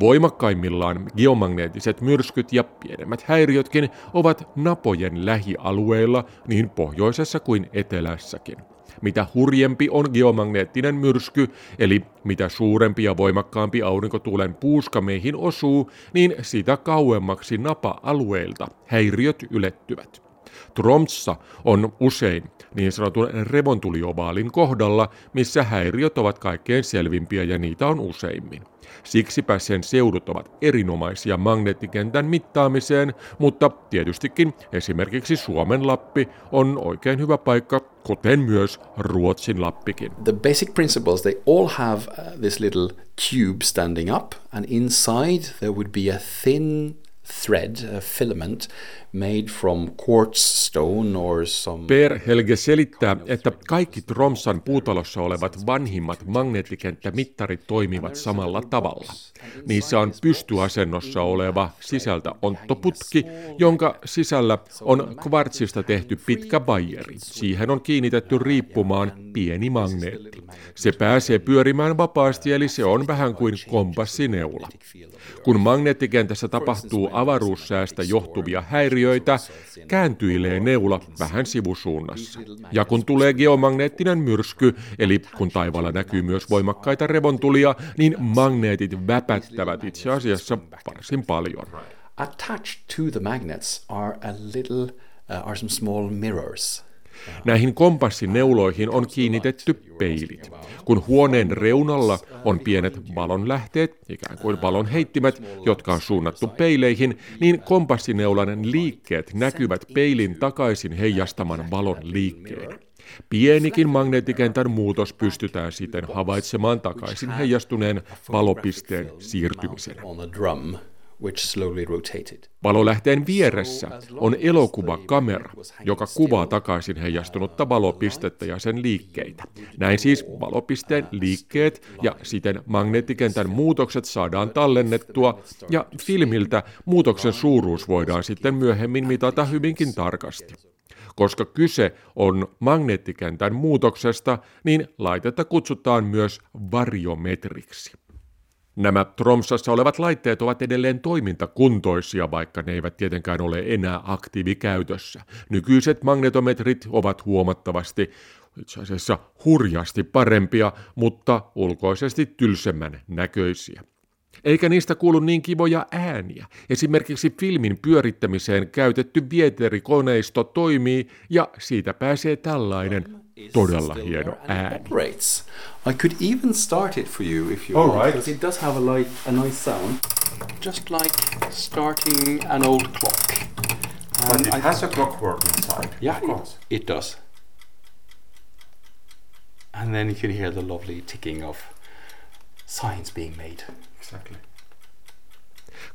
Voimakkaimmillaan geomagneettiset myrskyt ja pienemmät häiriötkin ovat napojen lähialueilla niin pohjoisessa kuin etelässäkin. Mitä hurjempi on geomagneettinen myrsky, eli mitä suurempi ja voimakkaampi aurinkotuulen puuska meihin osuu, niin sitä kauemmaksi napa-alueilta häiriöt ylettyvät. Tromssa on usein niin sanotun revontuliovaalin kohdalla, missä häiriöt ovat kaikkein selvimpiä ja niitä on useimmin. Siksipä sen seudut ovat erinomaisia magneettikentän mittaamiseen, mutta tietystikin esimerkiksi Suomen Lappi on oikein hyvä paikka, kuten myös Ruotsin Lappikin. The basic principles, they all have uh, this little tube standing up and inside there would be a thin thread, a filament, made from quartz stone or some... Per Helge selittää, että kaikki Tromsan puutalossa olevat vanhimmat magneettikenttämittarit toimivat samalla tavalla. Niissä on pystyasennossa oleva sisältä onttoputki, jonka sisällä on kvartsista tehty pitkä bajeri. Siihen on kiinnitetty riippumaan pieni magneetti. Se pääsee pyörimään vapaasti, eli se on vähän kuin kompassineula. Kun magneettikentässä tapahtuu avaruussäästä johtuvia häiriöitä, kääntyilee neula vähän sivusuunnassa. Ja kun tulee geomagneettinen myrsky, eli kun taivaalla näkyy myös voimakkaita revontulia, niin magneetit väpättävät itse asiassa varsin paljon. Attached to the magnets are a little uh, are some small mirrors. Näihin kompassineuloihin on kiinnitetty peilit. Kun huoneen reunalla on pienet valonlähteet, ikään kuin valon heittimet, jotka on suunnattu peileihin, niin kompassineulan liikkeet näkyvät peilin takaisin heijastaman valon liikkeen. Pienikin magneettikentän muutos pystytään siten havaitsemaan takaisin heijastuneen valopisteen siirtymisenä which slowly rotated. Valolähteen vieressä on elokuvakamera, joka kuvaa takaisin heijastunutta valopistettä ja sen liikkeitä. Näin siis valopisteen liikkeet ja siten magneettikentän muutokset saadaan tallennettua ja filmiltä muutoksen suuruus voidaan sitten myöhemmin mitata hyvinkin tarkasti. Koska kyse on magneettikentän muutoksesta, niin laitetta kutsutaan myös variometriksi. Nämä Tromsassa olevat laitteet ovat edelleen toimintakuntoisia, vaikka ne eivät tietenkään ole enää aktiivikäytössä. Nykyiset magnetometrit ovat huomattavasti, itse asiassa hurjasti parempia, mutta ulkoisesti tylsemmän näköisiä. Eikä niistä kuulu niin kivoja ääniä. Esimerkiksi filmin pyörittämiseen käytetty vieterikoneisto toimii ja siitä pääsee tällainen todella hieno ääni. I could even start it for you if you All want, right. because it does have a, light, a nice sound, just like starting an old clock. But it I, has a clockwork inside. Yeah, it, it does. And then you can hear the lovely ticking of signs being made. Exactly.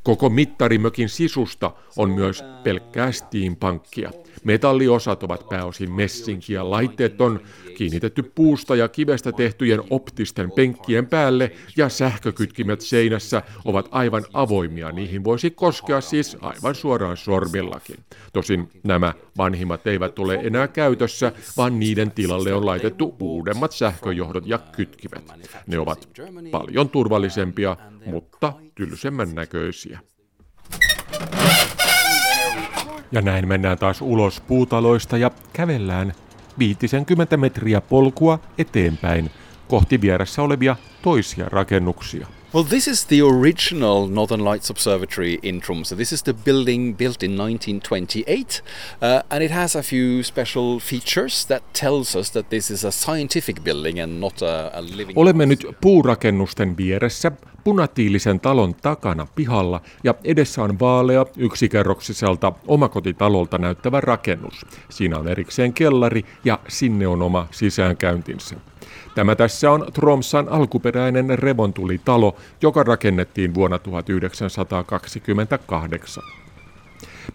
Koko mittarimökin sisusta on myös pelkkää steampunkkia. Metalliosat ovat pääosin messinkiä, laitteet on kiinnitetty puusta ja kivestä tehtyjen optisten penkkien päälle ja sähkökytkimet seinässä ovat aivan avoimia. Niihin voisi koskea siis aivan suoraan sormillakin. Tosin nämä vanhimmat eivät ole enää käytössä, vaan niiden tilalle on laitettu uudemmat sähköjohdot ja kytkimet. Ne ovat paljon turvallisempia, mutta tylsemmän näköisiä. Ja näin mennään taas ulos puutaloista ja kävellään 50 metriä polkua eteenpäin kohti vieressä olevia toisia rakennuksia. Well, this is the original Northern Lights Observatory in Tromsø. This is the building built in 1928, uh, and it has a few special features that tells us that this is a scientific building and not a, a living. Olemme nyt puurakennusten vieressä punatiilisen talon takana pihalla ja edessä on vaalea yksikerroksiselta omakotitalolta näyttävä rakennus. Siinä on erikseen kellari ja sinne on oma sisäänkäyntinsä. Tämä tässä on Tromsan alkuperäinen revontulitalo, joka rakennettiin vuonna 1928.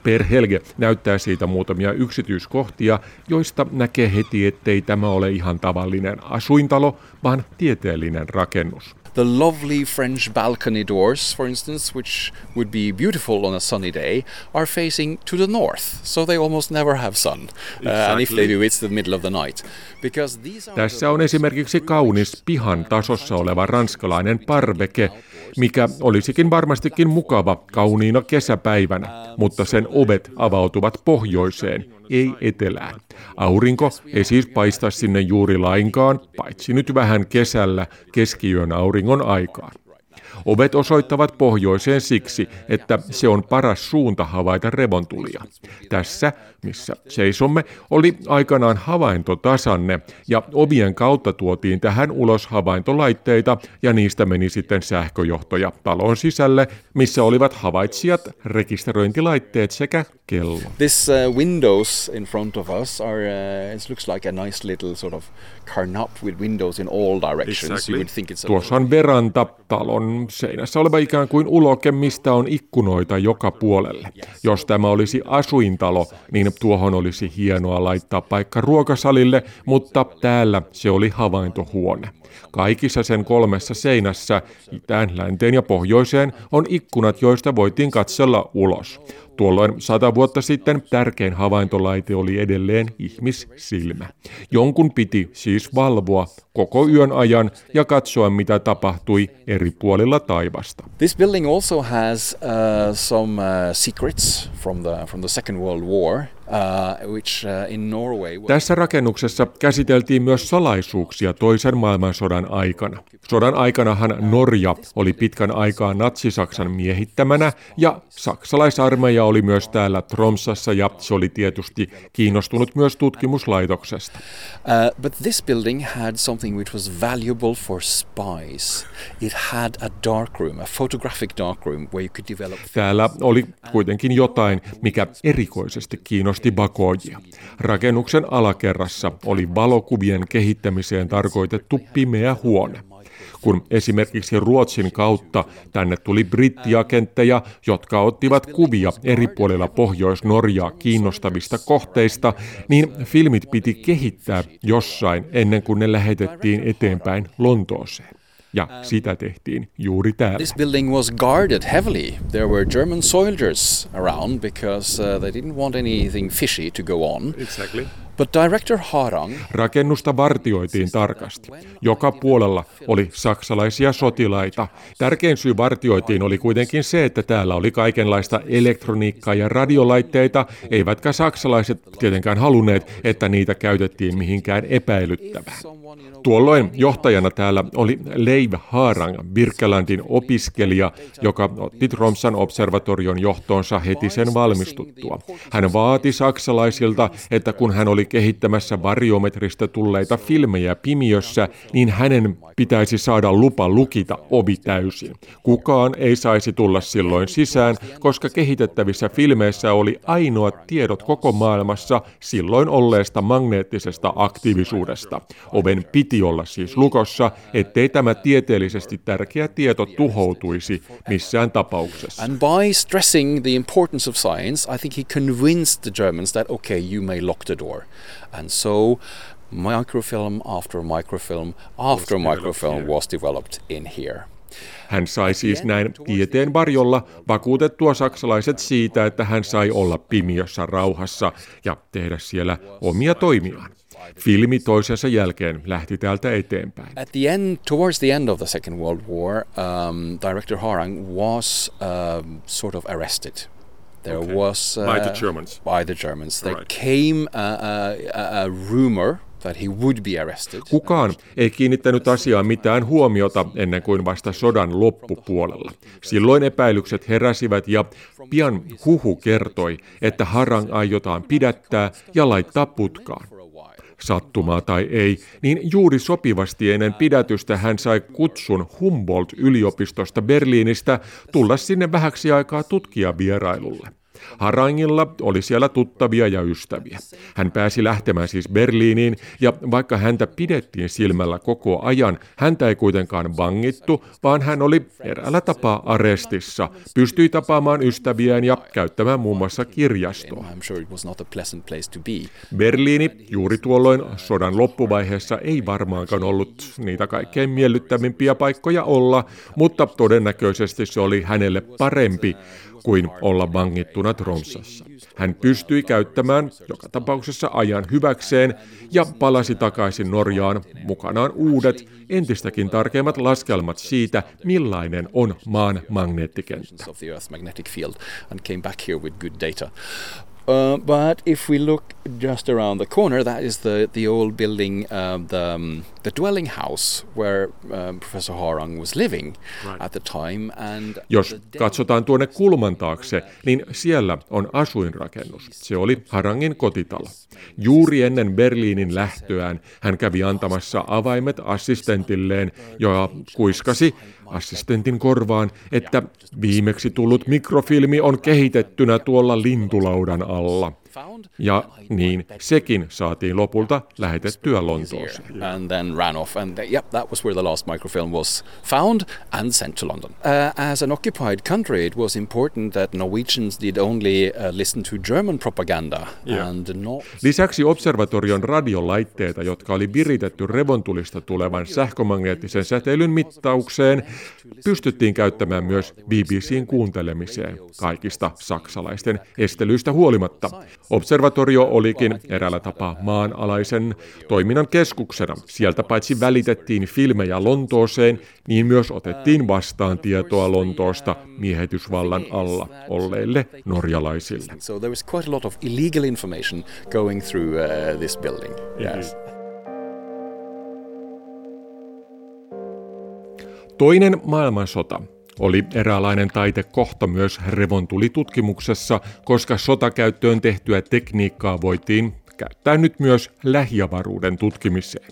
Per Helge näyttää siitä muutamia yksityiskohtia, joista näkee heti, ettei tämä ole ihan tavallinen asuintalo, vaan tieteellinen rakennus. The lovely French balcony doors, for instance, which would be beautiful on a sunny day, are facing to the north, so they almost never have sun. Exactly. Uh, and if they do, it's the middle of the night. Because these are Tässä on esimerkiksi kaunis pihan tasossa oleva ranskalainen parveke, mikä olisikin varmastikin mukava kauniina kesäpäivänä, mutta sen ovet avautuvat pohjoiseen, ei etelään. Aurinko ei siis paista sinne juuri lainkaan, paitsi nyt vähän kesällä keskiyön auringon aikaan. Ovet osoittavat pohjoiseen siksi, että se on paras suunta havaita revontulia. Tässä, missä seisomme, oli aikanaan havaintotasanne ja ovien kautta tuotiin tähän ulos havaintolaitteita ja niistä meni sitten sähköjohtoja talon sisälle, missä olivat havaitsijat, rekisteröintilaitteet sekä kello. This uh, windows in front of us are uh, it looks like a nice little sort of carnap with windows in all directions. Exactly. You would think it's a Tuossa on veranta talon seinässä oleva ikään kuin uloke, mistä on ikkunoita joka puolelle. Jos tämä olisi asuintalo, niin tuohon olisi hienoa laittaa paikka ruokasalille, mutta täällä se oli havaintohuone. Kaikissa sen kolmessa seinässä, itään, länteen ja pohjoiseen, on ikkunat, joista voitiin katsella ulos. Tuolloin sata vuotta sitten tärkein havaintolaite oli edelleen ihmissilmä. Jonkun piti siis valvoa koko yön ajan ja katsoa, mitä tapahtui eri puolilla taivasta. This building also has uh, some uh, secrets from the, from the Second World War. Uh, uh. Tässä rakennuksessa käsiteltiin myös salaisuuksia toisen maailmansodan aikana. Sodan aikanahan Norja oli pitkän aikaa natsisaksan miehittämänä ja saksalaisarmeija oli myös täällä Tromsassa ja se oli tietysti kiinnostunut myös tutkimuslaitoksesta. Uh, but this building had something which was valuable for spies. It had a dark room, a photographic dark room where you could develop... Täällä oli kuitenkin jotain, mikä erikoisesti kiinnosti bakoojia. Rakennuksen alakerrassa oli valokuvien kehittämiseen tarkoitettu pimeä huone kun esimerkiksi Ruotsin kautta tänne tuli brittiagentteja, jotka ottivat kuvia eri puolilla Pohjois-Norjaa kiinnostavista kohteista, niin filmit piti kehittää jossain ennen kuin ne lähetettiin eteenpäin Lontooseen. Ja sitä tehtiin juuri täällä. This building was guarded heavily. There were German soldiers around because uh, they didn't want anything fishy to go on. Exactly. But director Harang... Rakennusta vartioitiin tarkasti. Joka puolella oli saksalaisia sotilaita. Tärkein syy vartioitiin oli kuitenkin se, että täällä oli kaikenlaista elektroniikkaa ja radiolaitteita, eivätkä saksalaiset tietenkään halunneet, että niitä käytettiin mihinkään epäilyttävään. Tuolloin johtajana täällä oli Leiv Harang, Birkelandin opiskelija, joka otti Tromsan observatorion johtoonsa heti sen valmistuttua. Hän vaati saksalaisilta, että kun hän oli kehittämässä variometristä tulleita filmejä pimiössä, niin hänen pitäisi saada lupa lukita ovi täysin. Kukaan ei saisi tulla silloin sisään, koska kehitettävissä filmeissä oli ainoat tiedot koko maailmassa silloin olleesta magneettisesta aktiivisuudesta. Oven piti olla siis lukossa, ettei tämä tieteellisesti tärkeä tieto tuhoutuisi missään tapauksessa. And by stressing the importance of science, I think he convinced the Germans that okay, you may lock the door. And so microfilm after microfilm after microfilm was developed in here. Hän sai siis näin tieteen varjolla vakuutettua saksalaiset siitä, että hän sai olla pimiössä rauhassa ja tehdä siellä omia toimiaan. Filmi toisensa jälkeen lähti täältä eteenpäin. At the end, towards the end of the Second World War, um, director Harang was um, sort of arrested. There Okay. was uh, By the Germans. By the Germans, there Right. came a, a, a, a rumor that he would be arrested. Kukaan ei kiinnittänyt asiaan mitään huomiota ennen kuin vasta sodan loppupuolella. Silloin epäilykset heräsivät ja pian huhu kertoi, että Harang aiotaan pidättää ja laittaa putkaan. Sattumaa tai ei, niin juuri sopivasti ennen pidätystä hän sai kutsun Humboldt-yliopistosta Berliinistä tulla sinne vähäksi aikaa tutkijavierailulle. Harangilla oli siellä tuttavia ja ystäviä. Hän pääsi lähtemään siis Berliiniin, ja vaikka häntä pidettiin silmällä koko ajan, häntä ei kuitenkaan vangittu, vaan hän oli eräällä tapaa arestissa, pystyi tapaamaan ystäviään ja käyttämään muun muassa kirjastoa. Berliini juuri tuolloin sodan loppuvaiheessa ei varmaankaan ollut niitä kaikkein miellyttävimpiä paikkoja olla, mutta todennäköisesti se oli hänelle parempi kuin olla vangittuna Tromsassa. Hän pystyi käyttämään joka tapauksessa ajan hyväkseen ja palasi takaisin Norjaan mukanaan uudet, entistäkin tarkemmat laskelmat siitä, millainen on maan magneettikenttä. Uh, but if we look just around the corner, that is the, the old building, um, the, um, the dwelling house where um, Professor Harang was living at the time. And Jos katsotaan tuonne kulman taakse, niin siellä on asuinrakennus. Se oli Harangin kotitalo. Juuri ennen Berliinin lähtöään hän kävi antamassa avaimet assistentilleen ja kuiskasi assistentin korvaan, että viimeksi tullut mikrofilmi on kehitettynä tuolla lintulaudan alla. Ja niin sekin saatiin lopulta lähetettyä Lontooseen. and then ran off. And th- yep, that was where the last microfilm was found and sent to London. Uh, as an occupied country, it was important that Norwegians did only uh, listen to German propaganda Yeah. and not. Lisäksi observatorion radiolaitteita, jotka oli viritetty revontulista tulevan sähkömagneettisen säteilyn mittaukseen, pystyttiin käyttämään myös BBCn kuuntelemiseen kaikista saksalaisten estelyistä huolimatta. Observatorio olikin eräällä tapaa maanalaisen toiminnan keskuksena. Sieltä paitsi välitettiin filmejä Lontooseen, niin myös otettiin vastaan tietoa Lontoosta miehitysvallan alla olleille norjalaisille. So there was quite a lot of illegal information going through uh, this building. Yes. Toinen maailmansota oli eräänlainen taitekohta myös revontulitutkimuksessa, koska sotakäyttöön tehtyä tekniikkaa voitiin käyttää nyt myös lähiavaruuden tutkimiseen.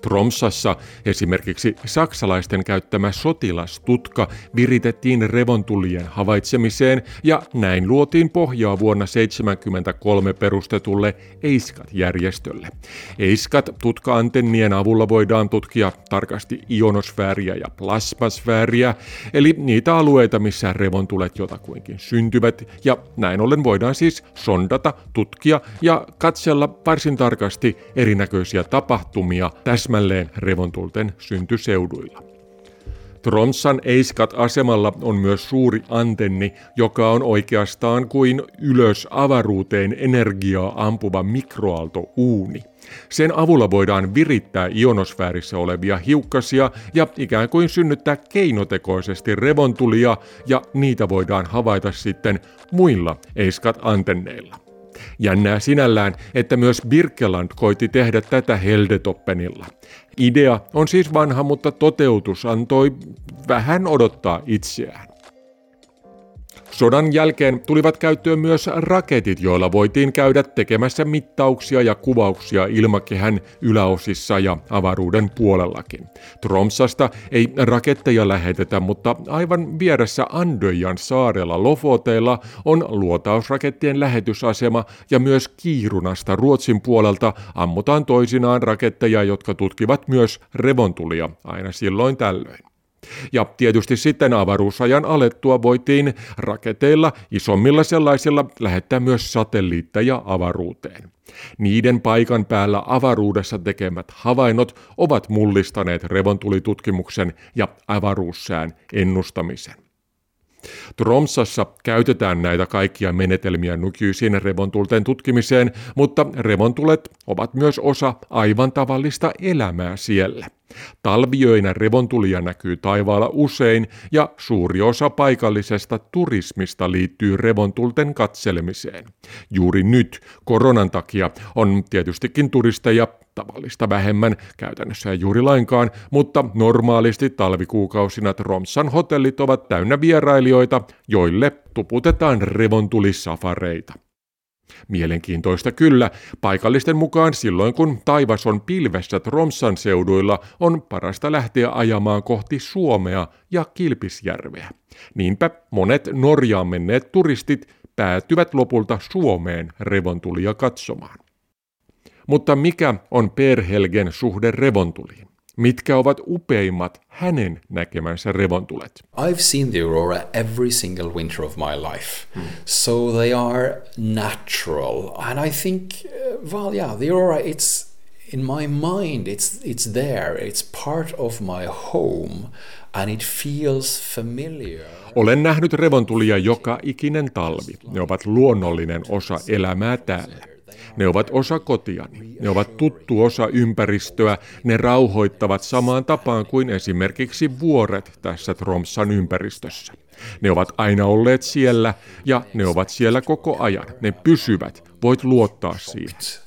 Tromsassa esimerkiksi saksalaisten käyttämä sotilastutka viritettiin revontulien havaitsemiseen ja näin luotiin pohjaa vuonna 1973 perustetulle EISCAT-järjestölle. EISCAT-tutka-antennien avulla voidaan tutkia tarkasti ionosfääriä ja plasmasfääriä, eli niitä alueita, missä revontulet jotakuinkin syntyvät, ja näin ollen voidaan siis sondata, tutkia ja katsella varsin tarkasti erinäköisiä tapahtumia täsmälleen revontulten syntyseuduilla. Tromsan Eiskat-asemalla on myös suuri antenni, joka on oikeastaan kuin ylös avaruuteen energiaa ampuva mikroaaltouuni. Sen avulla voidaan virittää ionosfäärissä olevia hiukkasia ja ikään kuin synnyttää keinotekoisesti revontulia, ja niitä voidaan havaita sitten muilla Eiskat-antenneilla. Jännää sinällään, että myös Birkeland koitti tehdä tätä Heldetoppenilla. Idea on siis vanha, mutta toteutus antoi vähän odottaa itseään. Sodan jälkeen tulivat käyttöön myös raketit, joilla voitiin käydä tekemässä mittauksia ja kuvauksia ilmakehän yläosissa ja avaruuden puolellakin. Tromsasta ei raketteja lähetetä, mutta aivan vieressä Andöjan saarella Lofoteilla on luotausrakettien lähetysasema ja myös Kiirunasta Ruotsin puolelta ammutaan toisinaan raketteja, jotka tutkivat myös revontulia aina silloin tällöin. Ja tietysti sitten avaruusajan alettua voitiin raketeilla, isommilla sellaisilla, lähettää myös satelliitteja avaruuteen. Niiden paikan päällä avaruudessa tekemät havainnot ovat mullistaneet revontulitutkimuksen ja avaruussään ennustamisen. Tromsassa käytetään näitä kaikkia menetelmiä nykyisin revontulten tutkimiseen, mutta revontulet ovat myös osa aivan tavallista elämää siellä. Talviöinä revontulia näkyy taivaalla usein ja suuri osa paikallisesta turismista liittyy revontulten katselemiseen. Juuri nyt koronan takia on tietystikin turisteja tavallista vähemmän, käytännössä ei juuri lainkaan, mutta normaalisti talvikuukausina Tromsan hotellit ovat täynnä vierailijoita, joille tuputetaan revontulissafareita. Mielenkiintoista kyllä, paikallisten mukaan silloin kun taivas on pilvessä Tromsan seuduilla, on parasta lähteä ajamaan kohti Suomea ja Kilpisjärveä. Niinpä monet Norjaan menneet turistit päätyvät lopulta Suomeen revontulia katsomaan. Mutta mikä on Perhelgen suhde revontuliin? Mitkä ovat upeimmat hänen näkemänsä revontulet? I've seen the aurora every single winter of my life. Hmm. So they are natural. And I think, uh, well, yeah, the aurora, it's in my mind, it's, it's there. It's part of my home and it feels familiar. Olen nähnyt revontulia joka ikinen talvi. Ne ovat luonnollinen osa elämää täällä. Ne ovat osa kotiani. Ne ovat tuttu osa ympäristöä. Ne rauhoittavat samaan tapaan kuin esimerkiksi vuoret tässä Tromsan ympäristössä. Ne ovat aina olleet siellä ja ne ovat siellä koko ajan. Ne pysyvät. Voit luottaa siihen.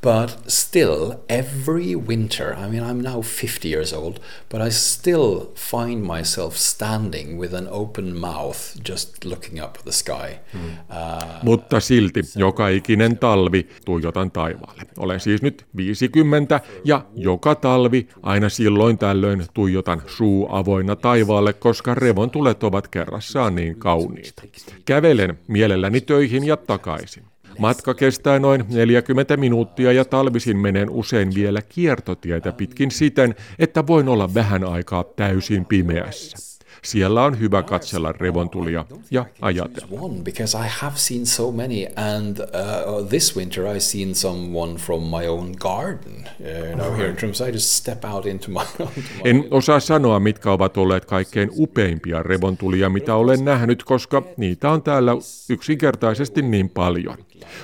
But still, every winter, I mean, I'm now 50 years old, but I still find myself standing with an open mouth just looking up at the sky. Mm. Uh, Mutta silti joka ikinen talvi tuijotan taivaalle. Olen siis nyt 50 ja joka talvi aina silloin tällöin tuijotan suu avoinna taivaalle, koska revontulet ovat kerrassaan niin kauniita. Kävelen mielelläni töihin ja takaisin. Matka kestää noin 40 minuuttia ja talvisin menen usein vielä kiertotietä pitkin siten, että voin olla vähän aikaa täysin pimeässä. Siellä on hyvä katsella revontulia ja ajatella. Because I have seen so many and uh, this winter I seen someone from my own garden. You know, here in Tromsø I just step out into my, En osaa sanoa, mitkä ovat olleet kaikkein upeimpia revontulia, mitä olen nähnyt, koska niitä on täällä yksinkertaisesti niin paljon.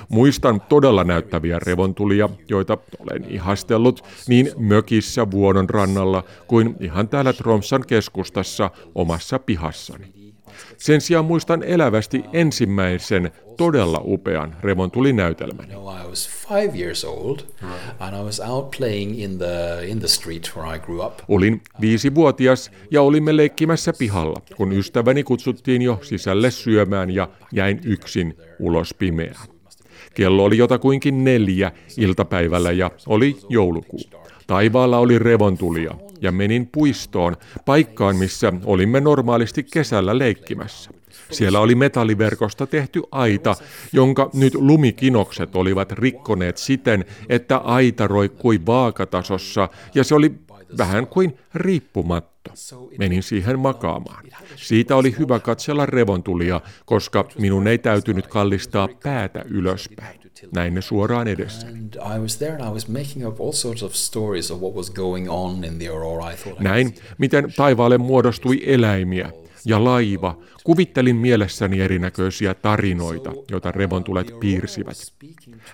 Muistan todella näyttäviä revontulia, joita olen ihastellut niin mökissä vuodon rannalla kuin ihan täällä Tromsan keskustassa omassa pihassani. Sen sijaan muistan elävästi ensimmäisen todella upean revontulinäytelmän. Olin viisivuotias ja olimme leikkimässä pihalla, kun ystäväni kutsuttiin jo sisälle syömään ja jäin yksin ulos pimeään. Kello oli jotakuinkin neljä iltapäivällä ja oli joulukuu. Taivaalla oli revontulia ja menin puistoon, paikkaan missä olimme normaalisti kesällä leikkimässä. Siellä oli metalliverkosta tehty aita, jonka nyt lumikinokset olivat rikkoneet siten, että aita roikkui vaakatasossa ja se oli vähän kuin riippumatto. Menin siihen makaamaan. Siitä oli hyvä katsella revontulia, koska minun ei täytynyt kallistaa päätä ylöspäin. Näin ne suoraan edessä. Näin, miten taivaalle muodostui eläimiä ja laiva. Kuvittelin mielessäni erinäköisiä tarinoita, joita revontulet piirsivät.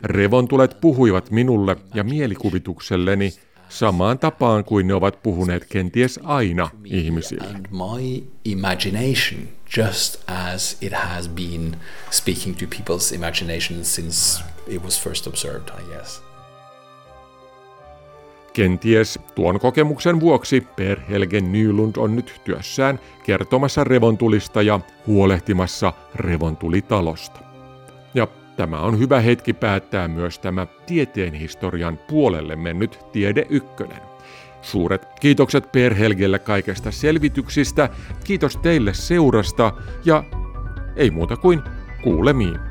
Revontulet puhuivat minulle ja mielikuvitukselleni samaan tapaan kuin ne ovat puhuneet kenties aina ihmisille. And my imagination, just as it has been speaking to people's imagination since it was first observed, I guess. Kenties tuon kokemuksen vuoksi Per Helge Nylund on nyt työssään kertomassa revontulista ja huolehtimassa revontulitalosta. Tämä on hyvä hetki päättää myös tämä tieteen historian puolelle mennyt Tiede Ykkönen. Suuret kiitokset Per Helgelle kaikesta selvityksistä, kiitos teille seurasta ja ei muuta kuin kuulemiin.